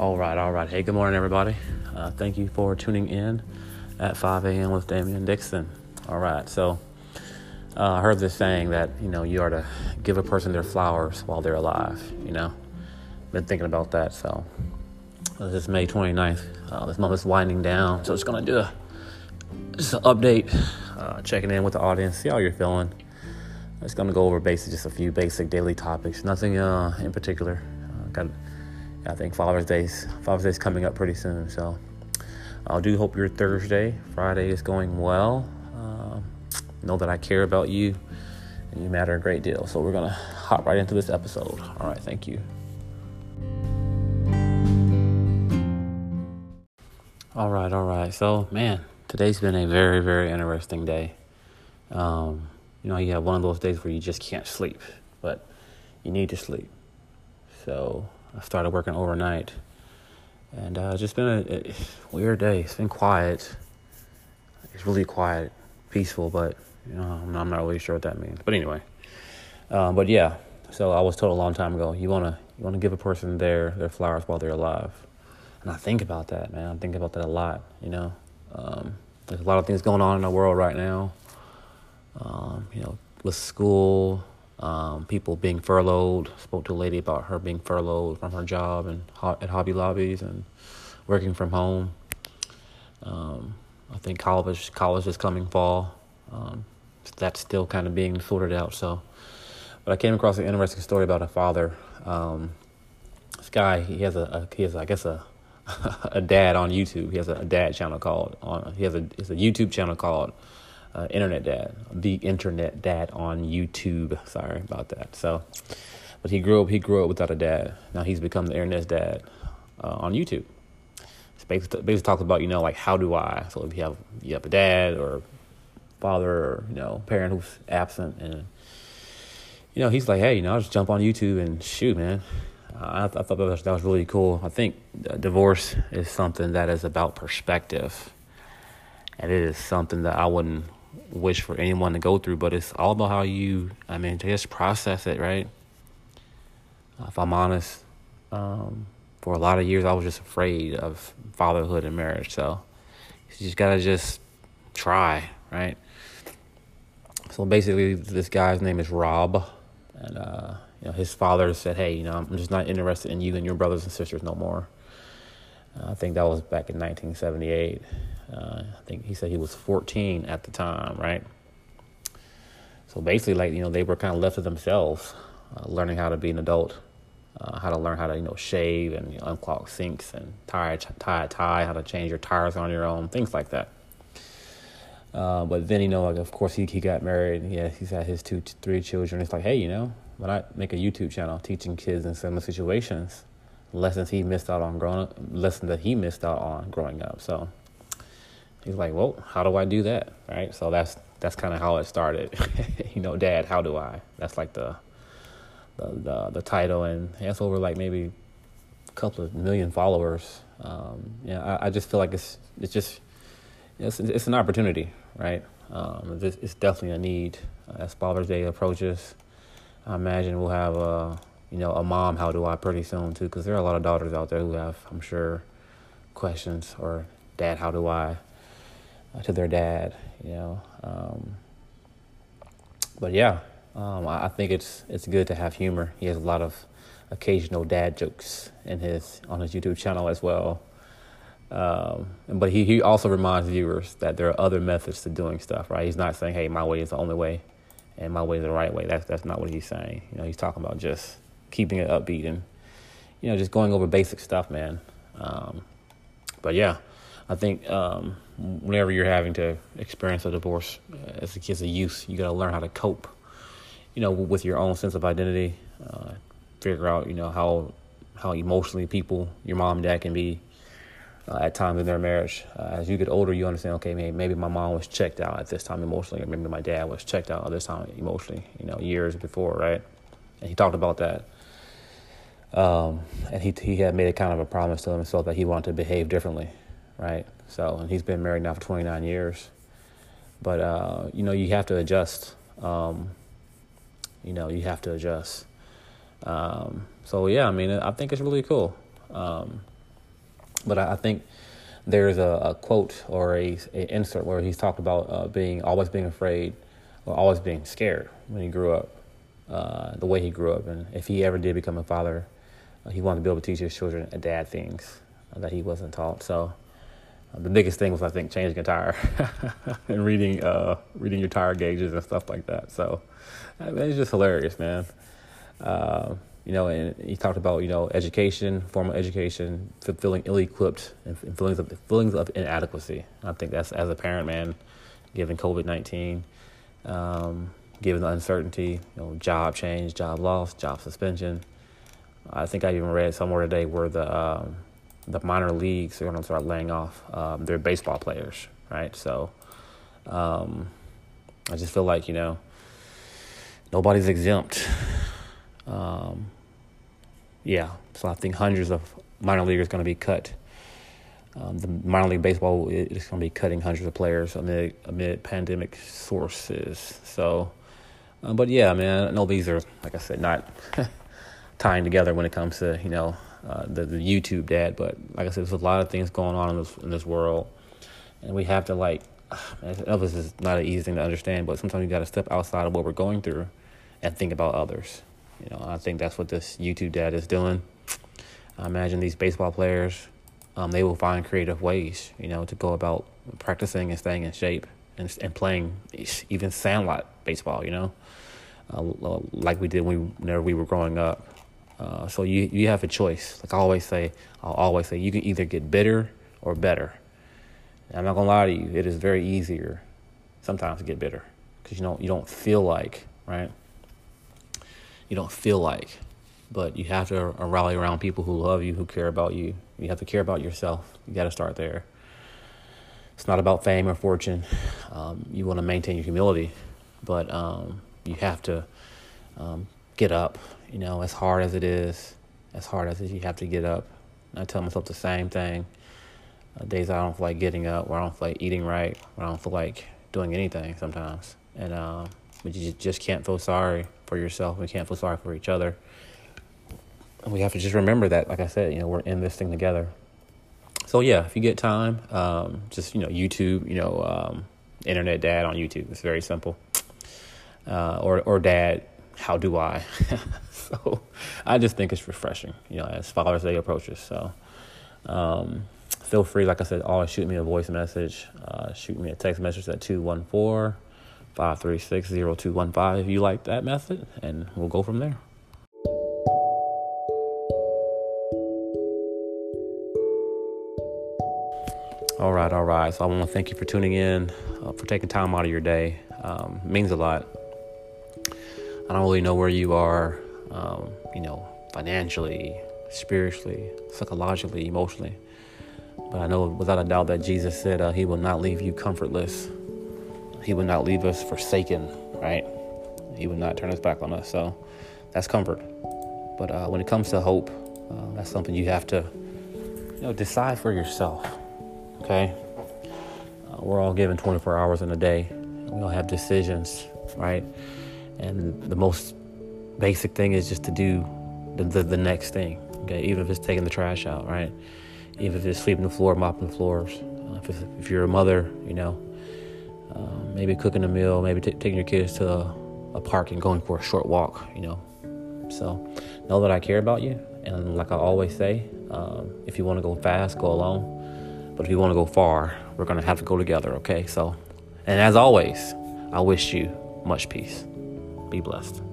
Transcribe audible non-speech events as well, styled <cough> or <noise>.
All right, all right. Hey, good morning, everybody. Uh, thank you for tuning in at 5 a.m. with Damien Dixon. All right, so uh, I heard this saying that you know you are to give a person their flowers while they're alive. You know, been thinking about that. So this is May 29th. Uh, this month is winding down, so it's gonna do a just an update, uh, checking in with the audience, see how you're feeling. It's gonna go over basic, just a few basic daily topics. Nothing uh, in particular. Uh, got I think Father's Day's Father's Day's coming up pretty soon, so I do hope your Thursday, Friday is going well. Uh, know that I care about you, and you matter a great deal. So we're gonna hop right into this episode. All right, thank you. All right, all right. So man, today's been a very, very interesting day. Um, you know, you have one of those days where you just can't sleep, but you need to sleep. So I started working overnight, and uh, it's just been a, a, weird day. It's been quiet. It's really quiet, peaceful, but you know, I'm not, I'm not really sure what that means. But anyway, um, but yeah. So I was told a long time ago, you wanna you wanna give a person their their flowers while they're alive, and I think about that, man. I think about that a lot. You know, um, there's a lot of things going on in the world right now. Um, you know, with school, um, people being furloughed. Spoke to a lady about her being furloughed from her job and at Hobby Lobbies and working from home. Um, I think college college is coming fall. Um, that's still kind of being sorted out. So, but I came across an interesting story about a father. Um, this guy, he has a, a he has I guess a <laughs> a dad on YouTube. He has a, a dad channel called on. He has a he has a YouTube channel called uh, Internet Dad, the Internet Dad on YouTube. Sorry about that. So, but he grew up. He grew up without a dad. Now he's become the Internet's dad uh, on YouTube. It's basically, basically talks about you know like how do I? So if you have you have a dad or father or you know parent who's absent and you know he's like hey you know I'll just jump on YouTube and shoot man. I, th- I, thought that was, that was really cool. I think divorce is something that is about perspective, and it is something that I wouldn't wish for anyone to go through, but it's all about how you, I mean, just process it, right? If I'm honest, um, for a lot of years I was just afraid of fatherhood and marriage. So you just gotta just try, right? So basically, this guy's name is Rob, and uh, you know his father said, "Hey, you know, I'm just not interested in you and your brothers and sisters no more." Uh, I think that was back in 1978. Uh, I think he said he was 14 at the time, right? So basically, like you know, they were kind of left to themselves, uh, learning how to be an adult, uh, how to learn how to you know shave and you know, unclog sinks and tie tie a tie, how to change your tires on your own, things like that. Uh, but then you know, like of course he he got married. Yeah, he's had his two three children. It's like, hey, you know, when I make a YouTube channel teaching kids in similar situations, lessons he missed out on growing up, lessons that he missed out on growing up. So he's like, well, how do I do that? Right. So that's that's kind of how it started. <laughs> you know, Dad, how do I? That's like the the the, the title, and that's over like maybe a couple of million followers. Um, yeah, I, I, just feel like it's it's just it's it's an opportunity, right? Um, it's, it's definitely a need uh, as Father's Day approaches. I imagine we'll have a you know a mom. How do I pretty soon too? Because there are a lot of daughters out there who have, I'm sure, questions or Dad, how do I? Uh, to their dad, you know. Um, but yeah, um, I, I, think it's it's good to have humor. He has a lot of occasional dad jokes in his on his YouTube channel as well. Um, but he, he also reminds viewers that there are other methods to doing stuff, right? He's not saying, hey, my way is the only way and my way is the right way. That's that's not what he's saying. You know, he's talking about just keeping it upbeat and you know, just going over basic stuff, man. Um, but yeah, I think um, whenever you're having to experience a divorce uh, as a kid, as a youth, you got to learn how to cope. You know, with your own sense of identity, uh, figure out you know how how emotionally people, your mom and dad, can be uh, at times in their marriage. Uh, as you get older, you understand. Okay, maybe, maybe my mom was checked out at this time emotionally, or maybe my dad was checked out at this time emotionally. You know, years before, right? And he talked about that. Um, and he he had made a kind of a promise to himself that he wanted to behave differently right? So, and he's been married now for 29 years. But, uh, you know, you have to adjust. Um, you know, you have to adjust. Um, so, yeah, I mean, I think it's really cool. Um, But I, I think there's a, a, quote or a, a, insert where he's talked about uh, being always being afraid or always being scared when he grew up, uh, the way he grew up, and if he ever did become a father, uh, he wanted to be able to teach his children dad things that he wasn't taught. So the biggest thing was I think changing a tire <laughs> and reading uh, reading your tire gauges and stuff like that. So I mean, it's just hilarious, man. Uh, you know, and he talked about you know education, formal education, feeling ill-equipped, and feelings of feelings of inadequacy. I think that's as a parent, man, given COVID nineteen, um, given the uncertainty, you know, job change, job loss, job suspension. I think I even read somewhere today where the um, the minor leagues are going to start laying off um, their baseball players, right? So, um, I just feel like you know nobody's exempt. Um, yeah, so I think hundreds of minor leaguers going to be cut. Um, the minor league baseball is going to be cutting hundreds of players amid amid pandemic sources. So, um, but yeah, man, I know these are like I said, not <laughs> tying together when it comes to you know uh, the, the YouTube dad. But like I said, there's a lot of things going on in this in this world, and we have to like. <sighs> This is not an easy thing to understand, but sometimes you got to step outside of what we're going through and think about others. You know, I think that's what this YouTube dad is doing. I imagine these baseball players, um, they will find creative ways, you know, to go about practicing and staying in shape and and playing even sandlot baseball, you know, uh, like we did when we, whenever we were growing up. Uh, so you you have a choice. Like I always say, I'll always say you can either get bitter or better. And I'm not gonna lie to you, it is very easier sometimes to get bitter because you don't you don't feel like right you don't feel like. But you have to rally around people who love you, who care about you. You have to care about yourself. You got to start there. It's not about fame or fortune. Um, you want to maintain your humility, but um, you have to um, get up. You know, as hard as it is, as hard as it you have to get up. I tell myself the same thing. Uh, days I don't feel like getting up, where I don't feel like eating right, where I don't feel like doing anything sometimes. And uh, but you just can't feel sorry for yourself. We can't feel sorry for each other. And we have to just remember that, like I said, you know, we're in this thing together. So yeah, if you get time, um, just you know, YouTube, you know, um, internet dad on YouTube. It's very simple. Uh, or or dad, how do I? <laughs> so I just think it's refreshing, you know, as Father's Day approaches. So um, feel free, like I said, always shoot me a voice message. Uh, shoot me a text message at two one four. 536 0215 if you like that method, and we'll go from there. All right, all right. So I want to thank you for tuning in, uh, for taking time out of your day. Um, means a lot. I don't really know where you are, um, you know, financially, spiritually, psychologically, emotionally. But I know without a doubt that Jesus said uh, he will not leave you comfortless. He will not leave us forsaken, right? He will not turn his back on us. So that's comfort. But uh, when it comes to hope, uh, that's something you have to, you know, decide for yourself. Okay. Uh, we're all given 24 hours in a day. We all have decisions, right? And the most basic thing is just to do the, the, the next thing. Okay, even if it's taking the trash out, right? Even if it's sweeping the floor, mopping the floors. Uh, if, if you're a mother, you know, um, maybe cooking a meal, maybe t- taking your kids to a, a, park and going for a short walk, you know. So know that I care about you. And like I always say, um, if you want to go fast, go alone. But if you want to go far, we're going to have to go together, okay? So, and as always, I wish you much peace. Be blessed.